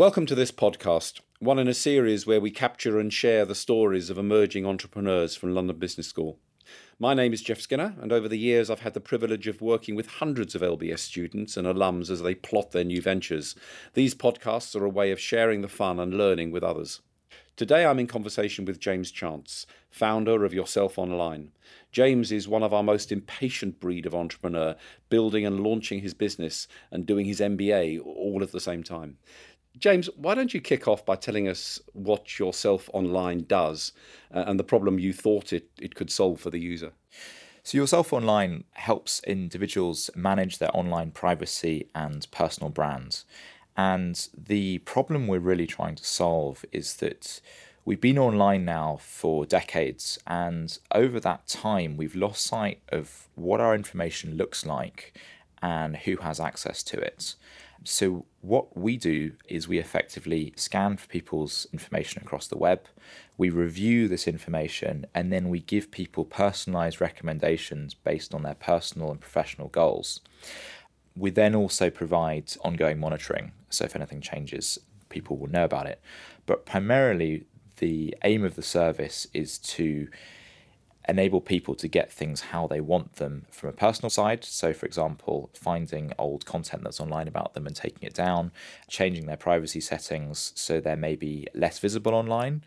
Welcome to this podcast, one in a series where we capture and share the stories of emerging entrepreneurs from London Business School. My name is Jeff Skinner, and over the years I've had the privilege of working with hundreds of LBS students and alums as they plot their new ventures. These podcasts are a way of sharing the fun and learning with others. Today I'm in conversation with James Chance, founder of Yourself Online. James is one of our most impatient breed of entrepreneur, building and launching his business and doing his MBA all at the same time. James, why don't you kick off by telling us what Yourself Online does uh, and the problem you thought it, it could solve for the user? So, Yourself Online helps individuals manage their online privacy and personal brands. And the problem we're really trying to solve is that we've been online now for decades, and over that time, we've lost sight of what our information looks like and who has access to it. So, what we do is we effectively scan for people's information across the web, we review this information, and then we give people personalized recommendations based on their personal and professional goals. We then also provide ongoing monitoring. So, if anything changes, people will know about it. But primarily, the aim of the service is to enable people to get things how they want them from a personal side. So, for example, finding old content that's online about them and taking it down, changing their privacy settings so they're maybe less visible online,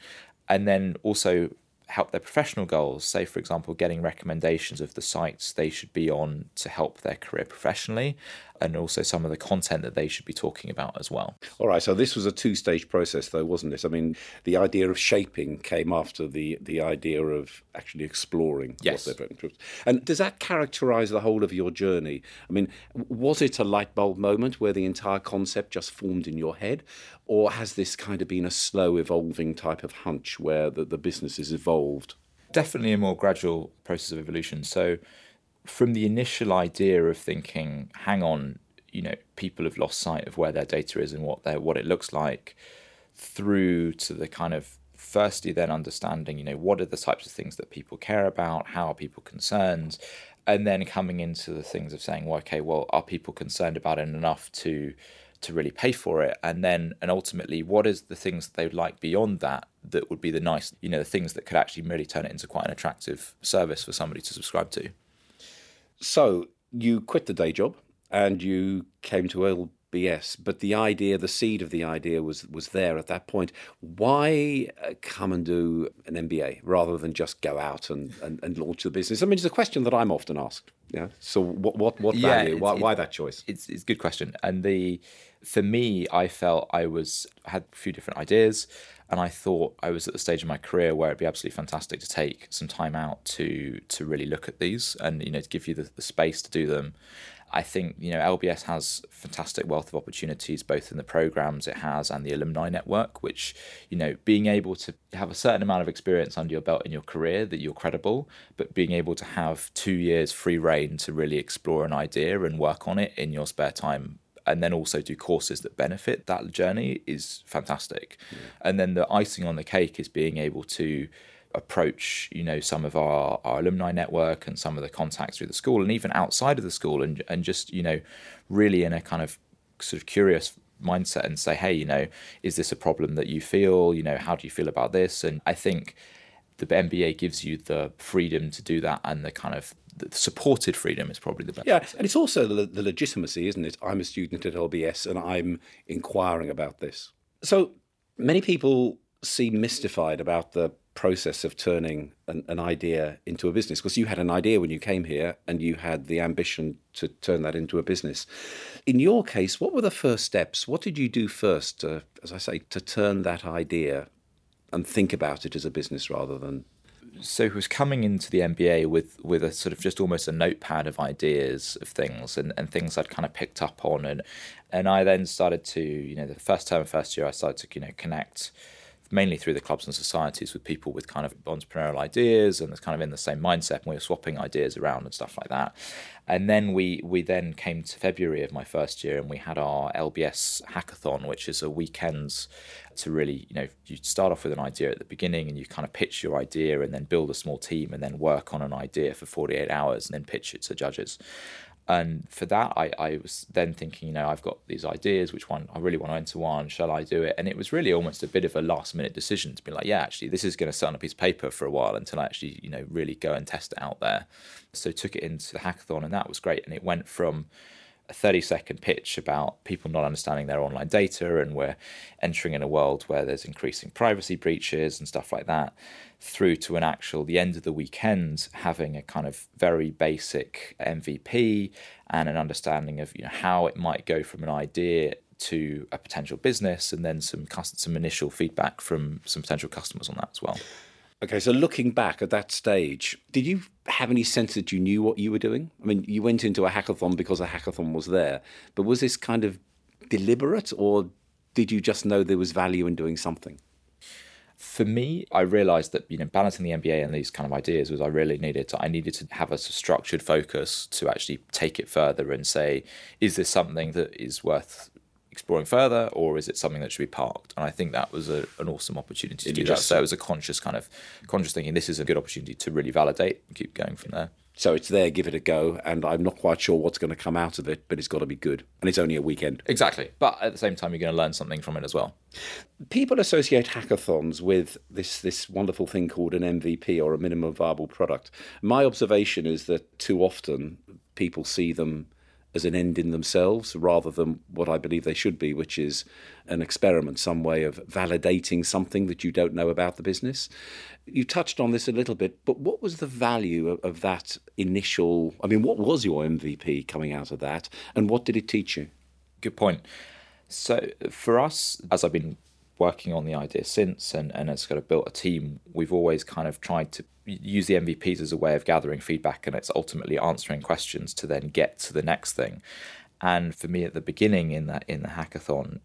and then also help their professional goals. Say, for example, getting recommendations of the sites they should be on to help their career professionally, and also some of the content that they should be talking about as well. All right. So this was a two-stage process, though, wasn't it? I mean, the idea of shaping came after the the idea of actually exploring. Yes. And does that characterise the whole of your journey? I mean, was it a light bulb moment where the entire concept just formed in your head, or has this kind of been a slow evolving type of hunch where the, the business has evolved? Definitely a more gradual process of evolution. So from the initial idea of thinking, hang on, you know, people have lost sight of where their data is and what their what it looks like, through to the kind of firstly then understanding, you know, what are the types of things that people care about, how are people concerned, and then coming into the things of saying, well, okay, well, are people concerned about it enough to to really pay for it? And then and ultimately what is the things that they'd like beyond that that would be the nice you know the things that could actually really turn it into quite an attractive service for somebody to subscribe to? So you quit the day job and you came to LBS, but the idea, the seed of the idea was was there at that point. Why uh, come and do an MBA rather than just go out and, and, and launch the business? I mean, it's a question that I'm often asked. Yeah. So what what what yeah, value? Why, why that choice? It's it's a good question. And the for me, I felt I was had a few different ideas and I thought I was at the stage of my career where it'd be absolutely fantastic to take some time out to to really look at these and you know to give you the, the space to do them. I think you know LBS has fantastic wealth of opportunities both in the programs it has and the alumni network which you know being able to have a certain amount of experience under your belt in your career that you're credible but being able to have 2 years free rein to really explore an idea and work on it in your spare time and then also do courses that benefit that journey is fantastic. Yeah. And then the icing on the cake is being able to approach you know some of our, our alumni network and some of the contacts through the school and even outside of the school and and just you know really in a kind of sort of curious mindset and say hey you know is this a problem that you feel you know how do you feel about this and i think the MBA gives you the freedom to do that and the kind of the supported freedom is probably the best. Yeah, and it's also the, the legitimacy, isn't it? I'm a student at LBS and I'm inquiring about this. So many people seem mystified about the process of turning an, an idea into a business because you had an idea when you came here and you had the ambition to turn that into a business. In your case, what were the first steps? What did you do first, to, as I say, to turn that idea and think about it as a business rather than so he was coming into the MBA with with a sort of just almost a notepad of ideas of things and, and things I'd kind of picked up on and and I then started to you know the first term first year I started to you know connect mainly through the clubs and societies with people with kind of entrepreneurial ideas and it's kind of in the same mindset and we were swapping ideas around and stuff like that. And then we we then came to February of my first year and we had our LBS hackathon which is a weekends to really you know you start off with an idea at the beginning and you kind of pitch your idea and then build a small team and then work on an idea for 48 hours and then pitch it to judges And for that, I, I was then thinking, you know, I've got these ideas, which one I really want to enter one, shall I do it? And it was really almost a bit of a last minute decision to be like, yeah, actually, this is going to sit on a piece of paper for a while until I actually, you know, really go and test it out there. So took it into the hackathon, and that was great. And it went from a 30 second pitch about people not understanding their online data and we're entering in a world where there's increasing privacy breaches and stuff like that through to an actual the end of the weekend having a kind of very basic MVP and an understanding of you know how it might go from an idea to a potential business and then some some initial feedback from some potential customers on that as well. Okay, so looking back at that stage, did you have any sense that you knew what you were doing? I mean, you went into a hackathon because a hackathon was there, but was this kind of deliberate or did you just know there was value in doing something? For me, I realized that you know balancing the MBA and these kind of ideas was I really needed to I needed to have a structured focus to actually take it further and say, is this something that is worth exploring further, or is it something that should be parked? And I think that was a, an awesome opportunity to do that. So it was a conscious kind of conscious thinking. This is a good opportunity to really validate and keep going from there. So it's there, give it a go, and I'm not quite sure what's going to come out of it, but it's got to be good. And it's only a weekend. Exactly. But at the same time, you're going to learn something from it as well. People associate hackathons with this, this wonderful thing called an MVP or a minimum viable product. My observation is that too often people see them as an end in themselves rather than what I believe they should be, which is an experiment, some way of validating something that you don't know about the business. You touched on this a little bit, but what was the value of, of that initial? I mean, what was your MVP coming out of that, and what did it teach you? Good point. So, for us, as I've been working on the idea since and, and has kind of built a team, we've always kind of tried to use the MVPs as a way of gathering feedback and it's ultimately answering questions to then get to the next thing. And for me at the beginning in that in the hackathon,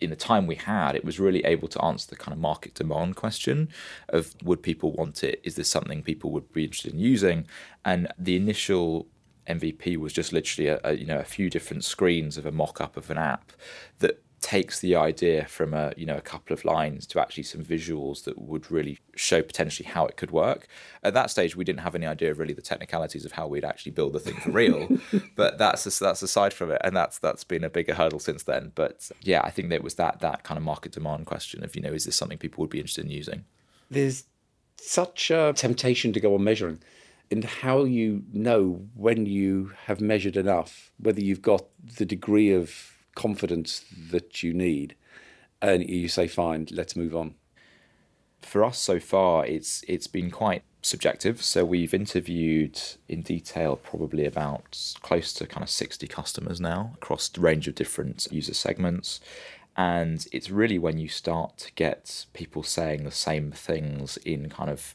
in the time we had, it was really able to answer the kind of market demand question of would people want it? Is this something people would be interested in using? And the initial MVP was just literally a, a you know a few different screens of a mock-up of an app that takes the idea from a you know a couple of lines to actually some visuals that would really show potentially how it could work. At that stage, we didn't have any idea of really the technicalities of how we'd actually build the thing for real. but that's a, that's aside from it, and that's that's been a bigger hurdle since then. But yeah, I think that was that that kind of market demand question of you know is this something people would be interested in using? There's such a temptation to go on measuring. And how you know when you have measured enough, whether you've got the degree of confidence that you need, and you say, "Fine, let's move on." For us so far, it's it's been quite subjective. So we've interviewed in detail probably about close to kind of sixty customers now across a range of different user segments. And it's really when you start to get people saying the same things in kind of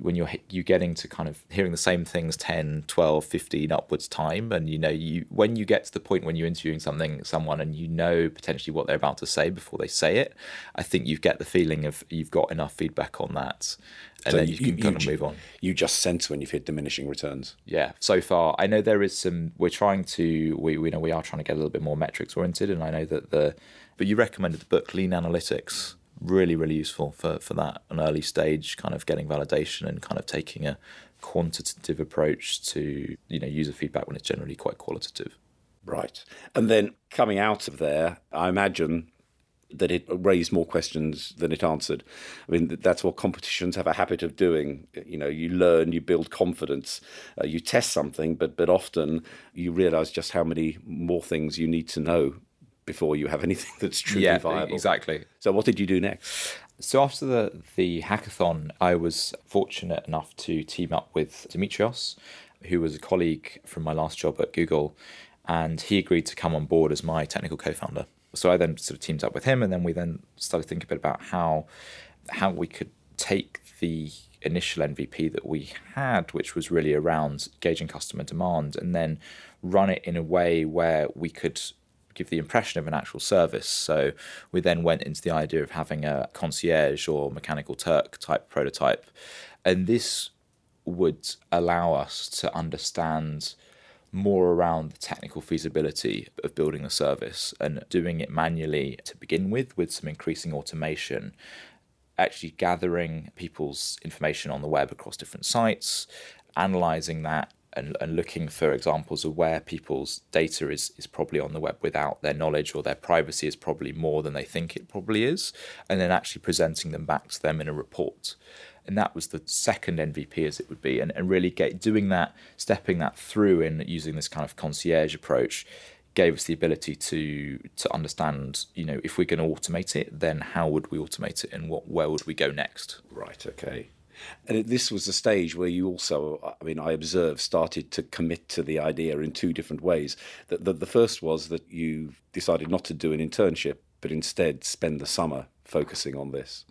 when you're you getting to kind of hearing the same things 10 12 15 upwards time and you know you when you get to the point when you're interviewing something someone and you know potentially what they're about to say before they say it i think you get the feeling of you've got enough feedback on that and so then you, you can kind of move on. you just sense when you've hit diminishing returns. Yeah so far i know there is some we're trying to we, we know we are trying to get a little bit more metrics oriented and i know that the but you recommended the book lean analytics really really useful for for that an early stage kind of getting validation and kind of taking a quantitative approach to you know user feedback when it's generally quite qualitative right and then coming out of there i imagine that it raised more questions than it answered. I mean, that's what competitions have a habit of doing. You know, you learn, you build confidence, uh, you test something, but but often you realize just how many more things you need to know before you have anything that's truly yeah, viable. Exactly. So, what did you do next? So after the the hackathon, I was fortunate enough to team up with Dimitrios, who was a colleague from my last job at Google, and he agreed to come on board as my technical co-founder. So I then sort of teamed up with him, and then we then started thinking a bit about how how we could take the initial MVP that we had, which was really around gauging customer demand, and then run it in a way where we could give the impression of an actual service. So we then went into the idea of having a concierge or mechanical Turk type prototype. And this would allow us to understand more around the technical feasibility of building the service and doing it manually to begin with, with some increasing automation. Actually, gathering people's information on the web across different sites, analyzing that and, and looking for examples of where people's data is, is probably on the web without their knowledge or their privacy is probably more than they think it probably is, and then actually presenting them back to them in a report. And that was the second MVP, as it would be, and, and really get doing that, stepping that through and using this kind of concierge approach gave us the ability to to understand, you know, if we're going to automate it, then how would we automate it, and what where would we go next? Right. Okay. And this was a stage where you also, I mean, I observed, started to commit to the idea in two different ways. That the, the first was that you decided not to do an internship, but instead spend the summer focusing on this,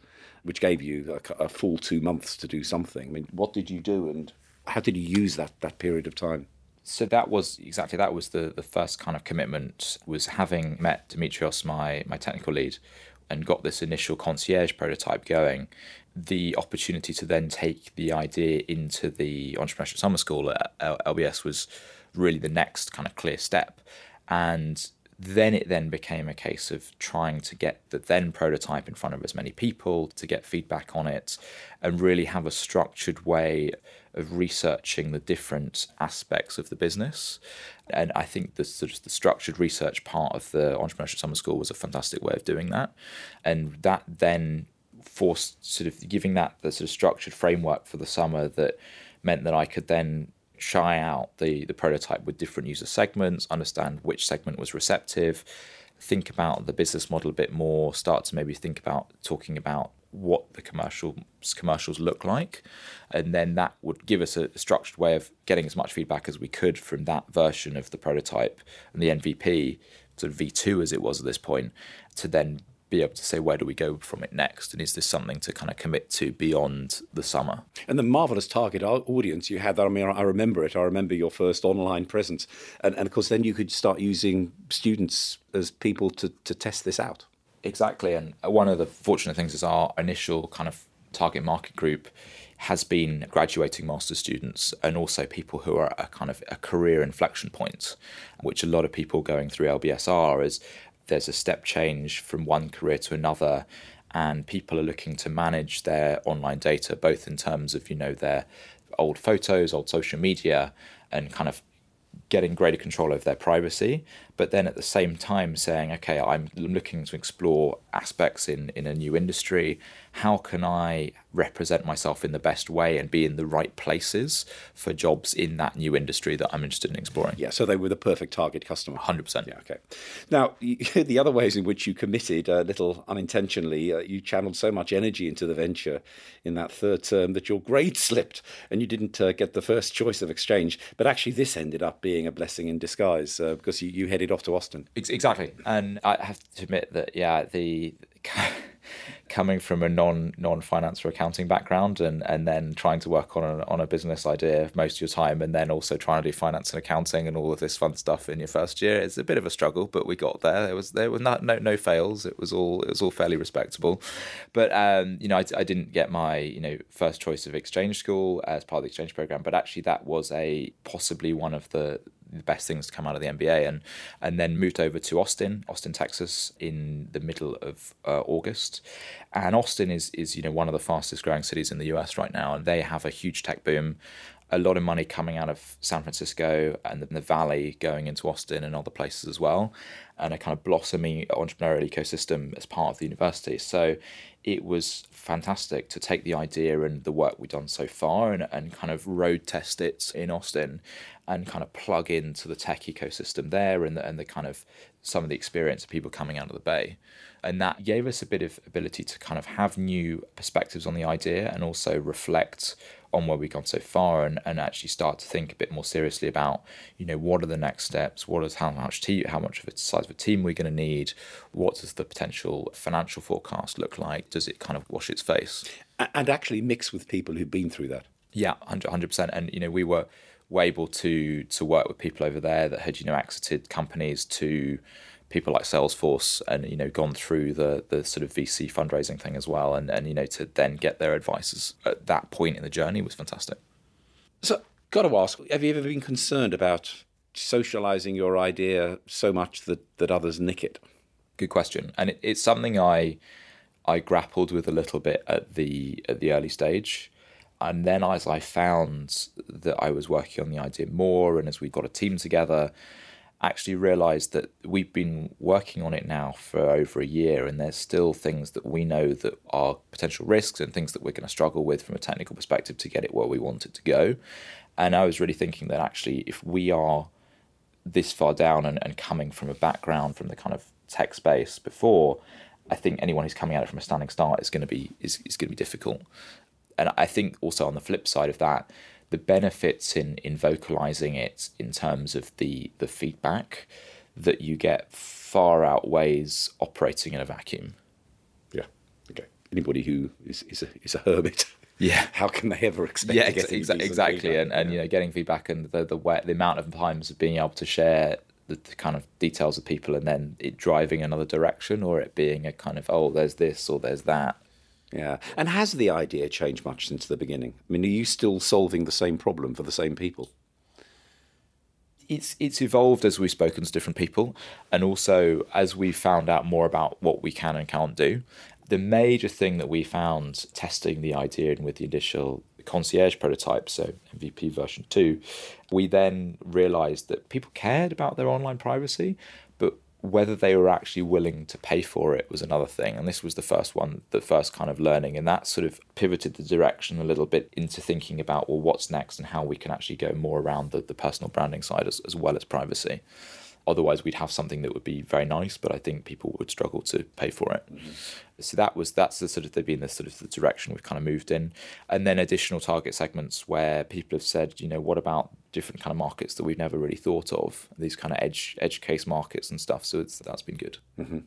which gave you a, a full two months to do something. I mean, what did you do, and how did you use that that period of time? so that was exactly that was the the first kind of commitment was having met Dimitrios, my my technical lead, and got this initial concierge prototype going. The opportunity to then take the idea into the entrepreneurship summer school at LBS was really the next kind of clear step, and then it then became a case of trying to get the then prototype in front of as many people to get feedback on it and really have a structured way of researching the different aspects of the business. And I think the sort of the structured research part of the entrepreneurship summer school was a fantastic way of doing that. And that then forced sort of giving that the sort of structured framework for the summer that meant that I could then shy out the the prototype with different user segments, understand which segment was receptive, think about the business model a bit more, start to maybe think about talking about what the commercials commercials look like, and then that would give us a, structured way of getting as much feedback as we could from that version of the prototype and the MVP, sort of V2 as it was at this point, to then be able to say where do we go from it next? And is this something to kind of commit to beyond the summer? And the marvelous target audience you had that i mean i remember it. I remember your first online presence. And, and of course then you could start using students as people to, to test this out. Exactly. And one of the fortunate things is our initial kind of target market group has been graduating master students and also people who are a kind of a career inflection point, which a lot of people going through LBS are is there's a step change from one career to another and people are looking to manage their online data both in terms of you know their old photos old social media and kind of getting greater control over their privacy, but then at the same time saying, okay, I'm looking to explore aspects in, in a new industry. How can I represent myself in the best way and be in the right places for jobs in that new industry that I'm interested in exploring? Yeah, so they were the perfect target customer. 100%. Yeah, okay. Now, the other ways in which you committed, a little unintentionally, uh, you channeled so much energy into the venture in that third term that your grade slipped and you didn't uh, get the first choice of exchange. But actually, this ended up being a blessing in disguise uh, because you, you headed off to Austin. Exactly, and I have to admit that yeah, the coming from a non non finance or accounting background and and then trying to work on a, on a business idea most of your time and then also trying to do finance and accounting and all of this fun stuff in your first year it's a bit of a struggle but we got there. There was there were not, no no fails. It was all it was all fairly respectable. But um you know I, I didn't get my you know first choice of exchange school as part of the exchange program but actually that was a possibly one of the the best things to come out of the MBA, and and then moved over to Austin, Austin, Texas, in the middle of uh, August. And Austin is is you know one of the fastest growing cities in the US right now, and they have a huge tech boom. A lot of money coming out of San Francisco and the, the Valley going into Austin and other places as well, and a kind of blossoming entrepreneurial ecosystem as part of the university. So it was fantastic to take the idea and the work we've done so far and, and kind of road test it in Austin and kind of plug into the tech ecosystem there and the, and the kind of some of the experience of people coming out of the bay. And that gave us a bit of ability to kind of have new perspectives on the idea and also reflect on where we've gone so far and, and actually start to think a bit more seriously about you know what are the next steps? What is how much team how much of a size of a team we're going to need? What does the potential financial forecast look like? Does it kind of wash its face? And actually mix with people who've been through that. Yeah 100 percent. And you know we were were able to to work with people over there that had you know exited companies to people like Salesforce and you know gone through the the sort of VC fundraising thing as well and and you know to then get their advices at that point in the journey was fantastic. So got to ask, have you ever been concerned about socializing your idea so much that that others nick it? Good question, and it, it's something I I grappled with a little bit at the at the early stage And then as I found that I was working on the idea more, and as we got a team together, actually realized that we've been working on it now for over a year and there's still things that we know that are potential risks and things that we're going to struggle with from a technical perspective to get it where we want it to go. And i was really thinking that actually if we are this far down and, and coming from a background from the kind of tech space before i think anyone who's coming at it from a standing start is going to be is, is going to be difficult. And i think also on the flip side of that the benefits in in vocalizing it in terms of the the feedback that you get far outweighs operating in a vacuum. Yeah. Okay. Anybody who is is a, is a hermit. Yeah. How can they ever expect? Yeah, to get exa- exactly. And and you know, getting feedback and the the way, the amount of times of being able to share the, the, kind of details of people and then it driving another direction or it being a kind of oh there's this or there's that yeah. And has the idea changed much since the beginning? I mean, are you still solving the same problem for the same people? It's it's evolved as we've spoken to different people, and also as we've found out more about what we can and can't do. The major thing that we found testing the idea and with the initial concierge prototype, so MVP version two, we then realized that people cared about their online privacy, whether they were actually willing to pay for it was another thing. And this was the first one, the first kind of learning. And that sort of pivoted the direction a little bit into thinking about, well, what's next and how we can actually go more around the, the personal branding side as, as well as privacy. Otherwise, we'd have something that would be very nice, but I think people would struggle to pay for it. Mm-hmm. So that was that's the sort of been the sort of the direction we've kind of moved in, and then additional target segments where people have said, you know, what about different kind of markets that we've never really thought of? These kind of edge edge case markets and stuff. So it's that's been good. Mm-hmm.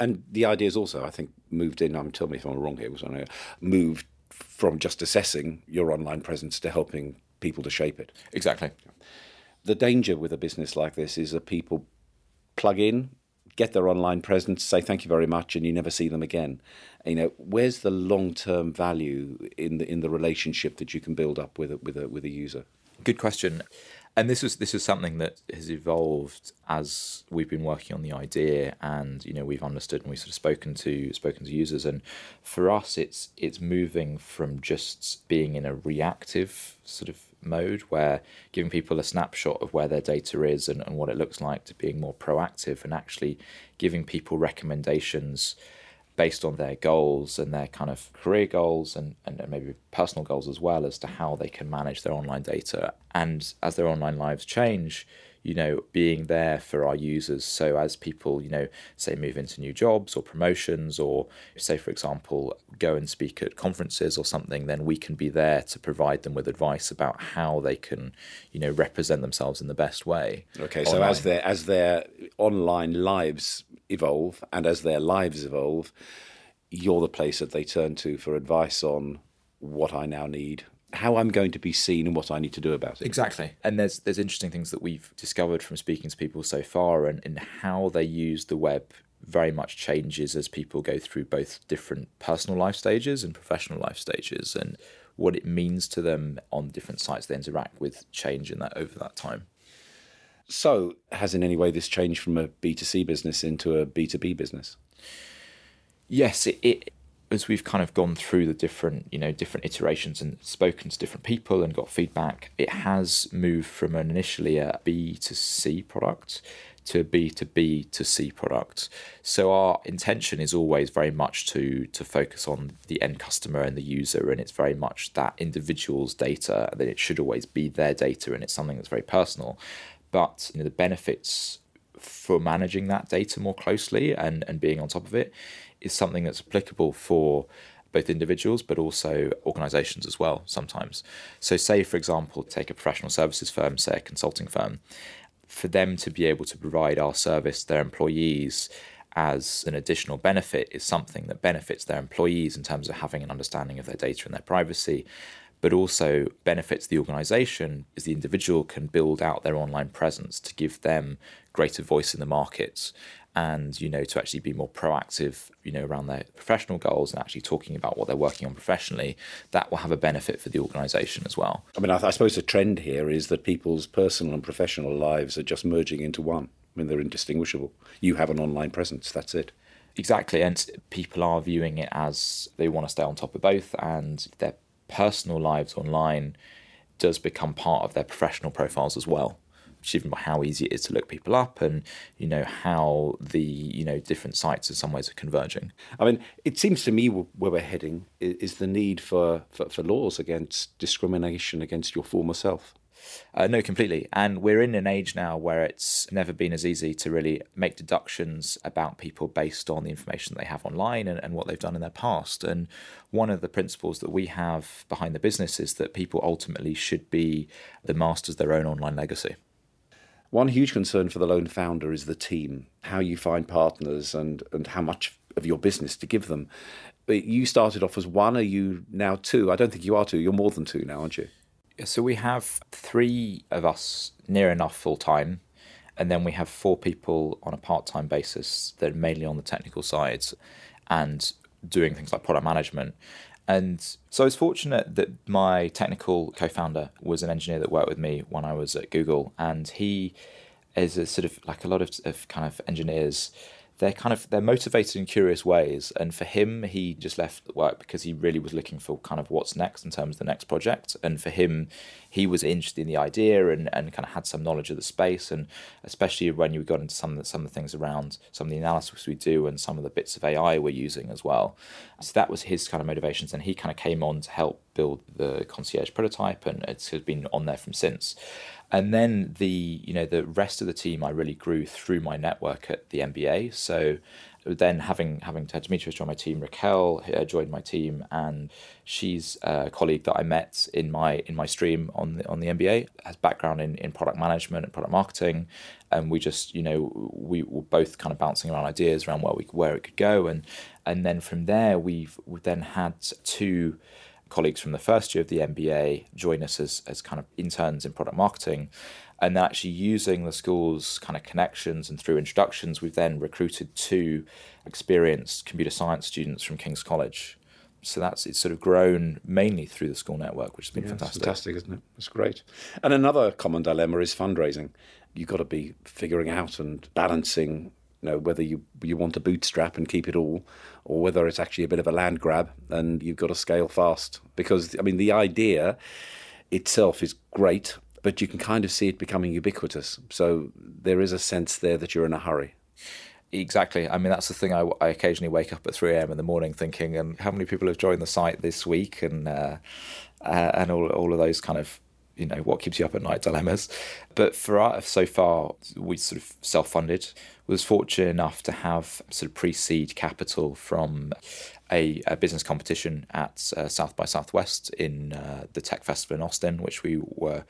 And the idea is also, I think, moved in. I'm tell me if I'm wrong here. Was on a moved from just assessing your online presence to helping people to shape it. Exactly the danger with a business like this is that people plug in, get their online presence, say thank you very much, and you never see them again. You know, where's the long term value in the in the relationship that you can build up with a, with a with a user? Good question. And this is this is something that has evolved as we've been working on the idea, and you know we've understood and we've sort of spoken to spoken to users. And for us, it's it's moving from just being in a reactive sort of mode where giving people a snapshot of where their data is and, and what it looks like to being more proactive and actually giving people recommendations based on their goals and their kind of career goals and, and maybe personal goals as well as to how they can manage their online data. And as their online lives change, you know, being there for our users. So as people, you know, say move into new jobs or promotions, or say, for example, go and speak at conferences or something, then we can be there to provide them with advice about how they can, you know, represent themselves in the best way. Okay, so as their as their online lives evolve and as their lives evolve, you're the place that they turn to for advice on what I now need, how I'm going to be seen and what I need to do about it. Exactly. And there's there's interesting things that we've discovered from speaking to people so far and, and how they use the web very much changes as people go through both different personal life stages and professional life stages and what it means to them on different sites they interact with change in that over that time. So, has in any way this changed from a B2C business into a B2B business? Yes, it, it as we've kind of gone through the different you know different iterations and spoken to different people and got feedback it has moved from an initially a b to c product to a b to b to c product. So our intention is always very much to to focus on the end customer and the user and it's very much that individual's data that it should always be their data and it's something that's very personal. But you know, the benefits for managing that data more closely and, and being on top of it is something that's applicable for both individuals but also organizations as well sometimes. So, say, for example, take a professional services firm, say a consulting firm, for them to be able to provide our service to their employees as an additional benefit is something that benefits their employees in terms of having an understanding of their data and their privacy but also benefits the organization as the individual can build out their online presence to give them greater voice in the markets and you know to actually be more proactive you know around their professional goals and actually talking about what they're working on professionally that will have a benefit for the organization as well. I mean i, I suppose the trend here is that people's personal and professional lives are just merging into one. I mean they're indistinguishable. You have an online presence that's it. Exactly and people are viewing it as they want to stay on top of both and they're personal lives online does become part of their professional profiles as well even how easy it is to look people up and you know how the you know different sites in some ways are converging i mean it seems to me where we're heading is the need for, for, for laws against discrimination against your former self uh, no, completely. And we're in an age now where it's never been as easy to really make deductions about people based on the information they have online and, and what they've done in their past. And one of the principles that we have behind the business is that people ultimately should be the masters of their own online legacy. One huge concern for the lone founder is the team, how you find partners and, and how much of your business to give them. But you started off as one, are you now two? I don't think you are two, you're more than two now, aren't you? So we have three of us near enough full time, and then we have four people on a part time basis that are mainly on the technical sides and doing things like product management. And so I was fortunate that my technical co founder was an engineer that worked with me when I was at Google, and he is a sort of like a lot of, of kind of engineers they're kind of they're motivated in curious ways and for him he just left work because he really was looking for kind of what's next in terms of the next project. And for him he was interested in the idea and, and kind of had some knowledge of the space. And especially when you got into some of the, some of the things around some of the analysis we do and some of the bits of AI we're using as well. So that was his kind of motivations. And he kind of came on to help build the concierge prototype and it's been on there from since and then the you know the rest of the team I really grew through my network at the MBA. So then having having had Demetrius join my team, Raquel uh, joined my team, and she's a colleague that I met in my in my stream on the on the MBA. Has background in, in product management and product marketing, and we just you know we were both kind of bouncing around ideas around where we where it could go, and and then from there we've we've then had two colleagues from the first year of the MBA join us as, as kind of interns in product marketing. And then actually using the school's kind of connections and through introductions, we've then recruited two experienced computer science students from King's College. So that's it's sort of grown mainly through the school network, which has been yeah, fantastic. Fantastic, isn't it? It's great. And another common dilemma is fundraising. You've got to be figuring out and balancing you know whether you you want to bootstrap and keep it all or whether it's actually a bit of a land grab and you've got to scale fast because i mean the idea itself is great but you can kind of see it becoming ubiquitous so there is a sense there that you're in a hurry Exactly. I mean, that's the thing. I, I occasionally wake up at 3 a.m. in the morning thinking, and um, how many people have joined the site this week, and uh, uh, and all all of those kind of you know what keeps you up at night dilemmas. But for us, so far, we sort of self funded was fortunate enough to have sort of pre-seed capital from a, a business competition at uh, South by Southwest in uh, the Tech Festival in Austin, which we were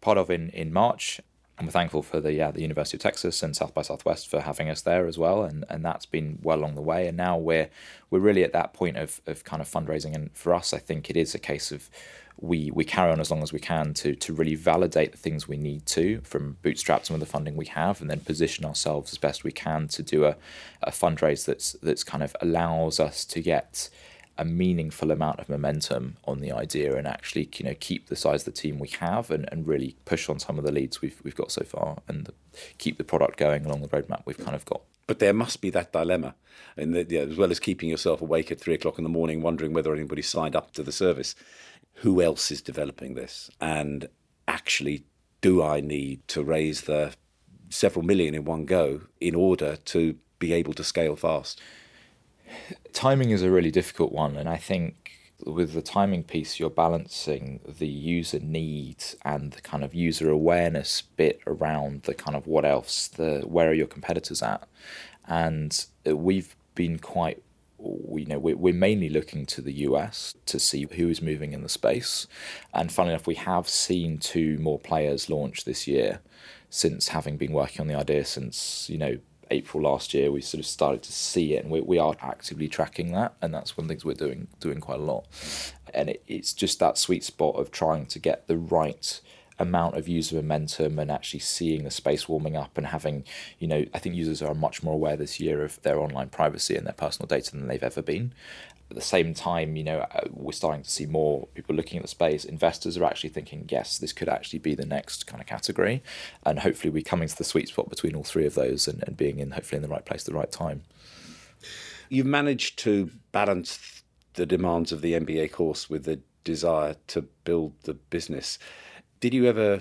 part of in, in March. And we're thankful for the yeah, the University of Texas and South by Southwest for having us there as well, and and that's been well along the way. And now we're we're really at that point of of kind of fundraising. And for us, I think it is a case of we we carry on as long as we can to to really validate the things we need to from bootstrap some of the funding we have and then position ourselves as best we can to do a, a fundraise that's that's kind of allows us to get a meaningful amount of momentum on the idea and actually you know keep the size of the team we have and, and really push on some of the leads we've we've got so far and keep the product going along the roadmap we've kind of got. But there must be that dilemma, and yeah, as well as keeping yourself awake at three o'clock in the morning, wondering whether anybody signed up to the service who else is developing this? And actually, do I need to raise the several million in one go in order to be able to scale fast? Timing is a really difficult one. And I think with the timing piece, you're balancing the user needs and the kind of user awareness bit around the kind of what else, the where are your competitors at? And we've been quite you know we're mainly looking to the US to see who is moving in the space, and funnily enough, we have seen two more players launch this year since having been working on the idea since you know April last year. We sort of started to see it, and we, we are actively tracking that, and that's one of the things we're doing doing quite a lot. And it, it's just that sweet spot of trying to get the right amount of user momentum and actually seeing the space warming up and having, you know, I think users are much more aware this year of their online privacy and their personal data than they've ever been. At the same time, you know, uh, we're starting to see more people looking at the space. Investors are actually thinking, yes, this could actually be the next kind of category. And hopefully we're coming to the sweet spot between all three of those and, and being in hopefully in the right place at the right time. You've managed to balance the demands of the MBA course with the desire to build the business. Did you ever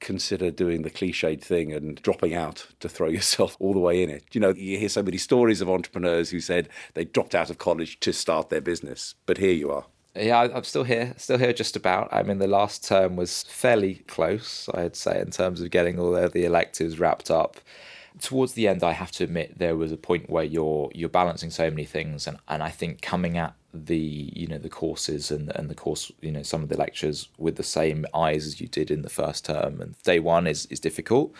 consider doing the cliched thing and dropping out to throw yourself all the way in it. You know, you hear so many stories of entrepreneurs who said they dropped out of college to start their business, but here you are. Yeah, I'm still here, still here just about. I mean, the last term was fairly close, I'd say, in terms of getting all of the electives wrapped up. Towards the end, I have to admit there was a point where you're you're balancing so many things, and, and I think coming at the you know the courses and and the course you know some of the lectures with the same eyes as you did in the first term and day one is is difficult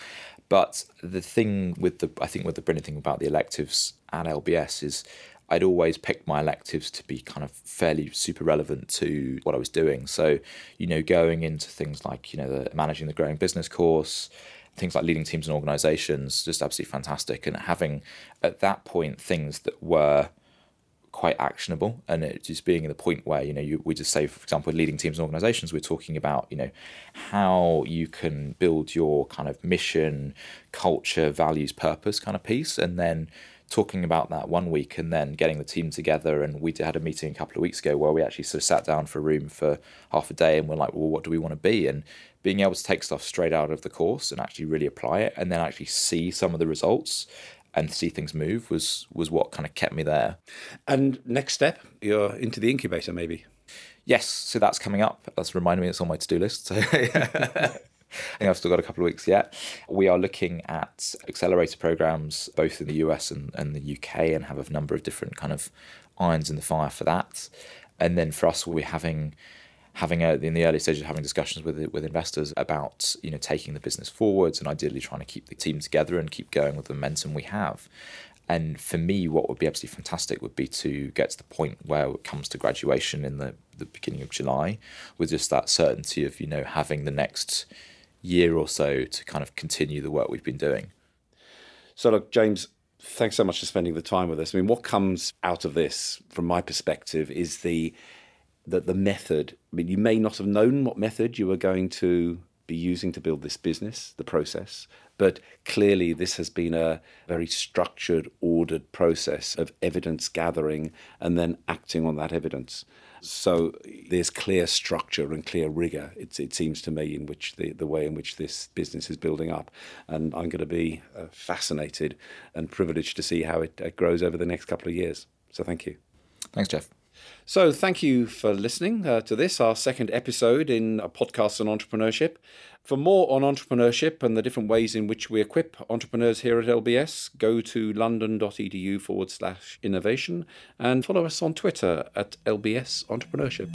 but the thing with the I think with the brilliant thing about the electives at LBS is I'd always picked my electives to be kind of fairly super relevant to what I was doing. So, you know, going into things like, you know, the managing the growing business course, things like leading teams and organizations, just absolutely fantastic. And having at that point things that were quite actionable and it just being in the point where you know you, we just say for example leading teams and organizations we're talking about you know how you can build your kind of mission culture values purpose kind of piece and then talking about that one week and then getting the team together and we had a meeting a couple of weeks ago where we actually sort of sat down for a room for half a day and we're like well what do we want to be and being able to take stuff straight out of the course and actually really apply it and then actually see some of the results and see things move was was what kind of kept me there. And next step, you're into the incubator, maybe. Yes, so that's coming up. That's reminding me it's on my to do list. So I think I've still got a couple of weeks yet. We are looking at accelerator programs both in the US and, and the UK and have a number of different kind of irons in the fire for that. And then for us, we're having having a, in the early stages of having discussions with with investors about you know taking the business forwards and ideally trying to keep the team together and keep going with the momentum we have. And for me, what would be absolutely fantastic would be to get to the point where it comes to graduation in the, the beginning of July, with just that certainty of you know having the next year or so to kind of continue the work we've been doing. So look, James, thanks so much for spending the time with us. I mean, what comes out of this, from my perspective, is the that the method, I mean, you may not have known what method you were going to be using to build this business, the process, but clearly this has been a very structured, ordered process of evidence gathering and then acting on that evidence. So there's clear structure and clear rigor, it, it seems to me, in which the, the way in which this business is building up. And I'm going to be uh, fascinated and privileged to see how it, it grows over the next couple of years. So thank you. Thanks, Jeff. So, thank you for listening uh, to this, our second episode in a podcast on entrepreneurship. For more on entrepreneurship and the different ways in which we equip entrepreneurs here at LBS, go to london.edu forward slash innovation and follow us on Twitter at LBS Entrepreneurship.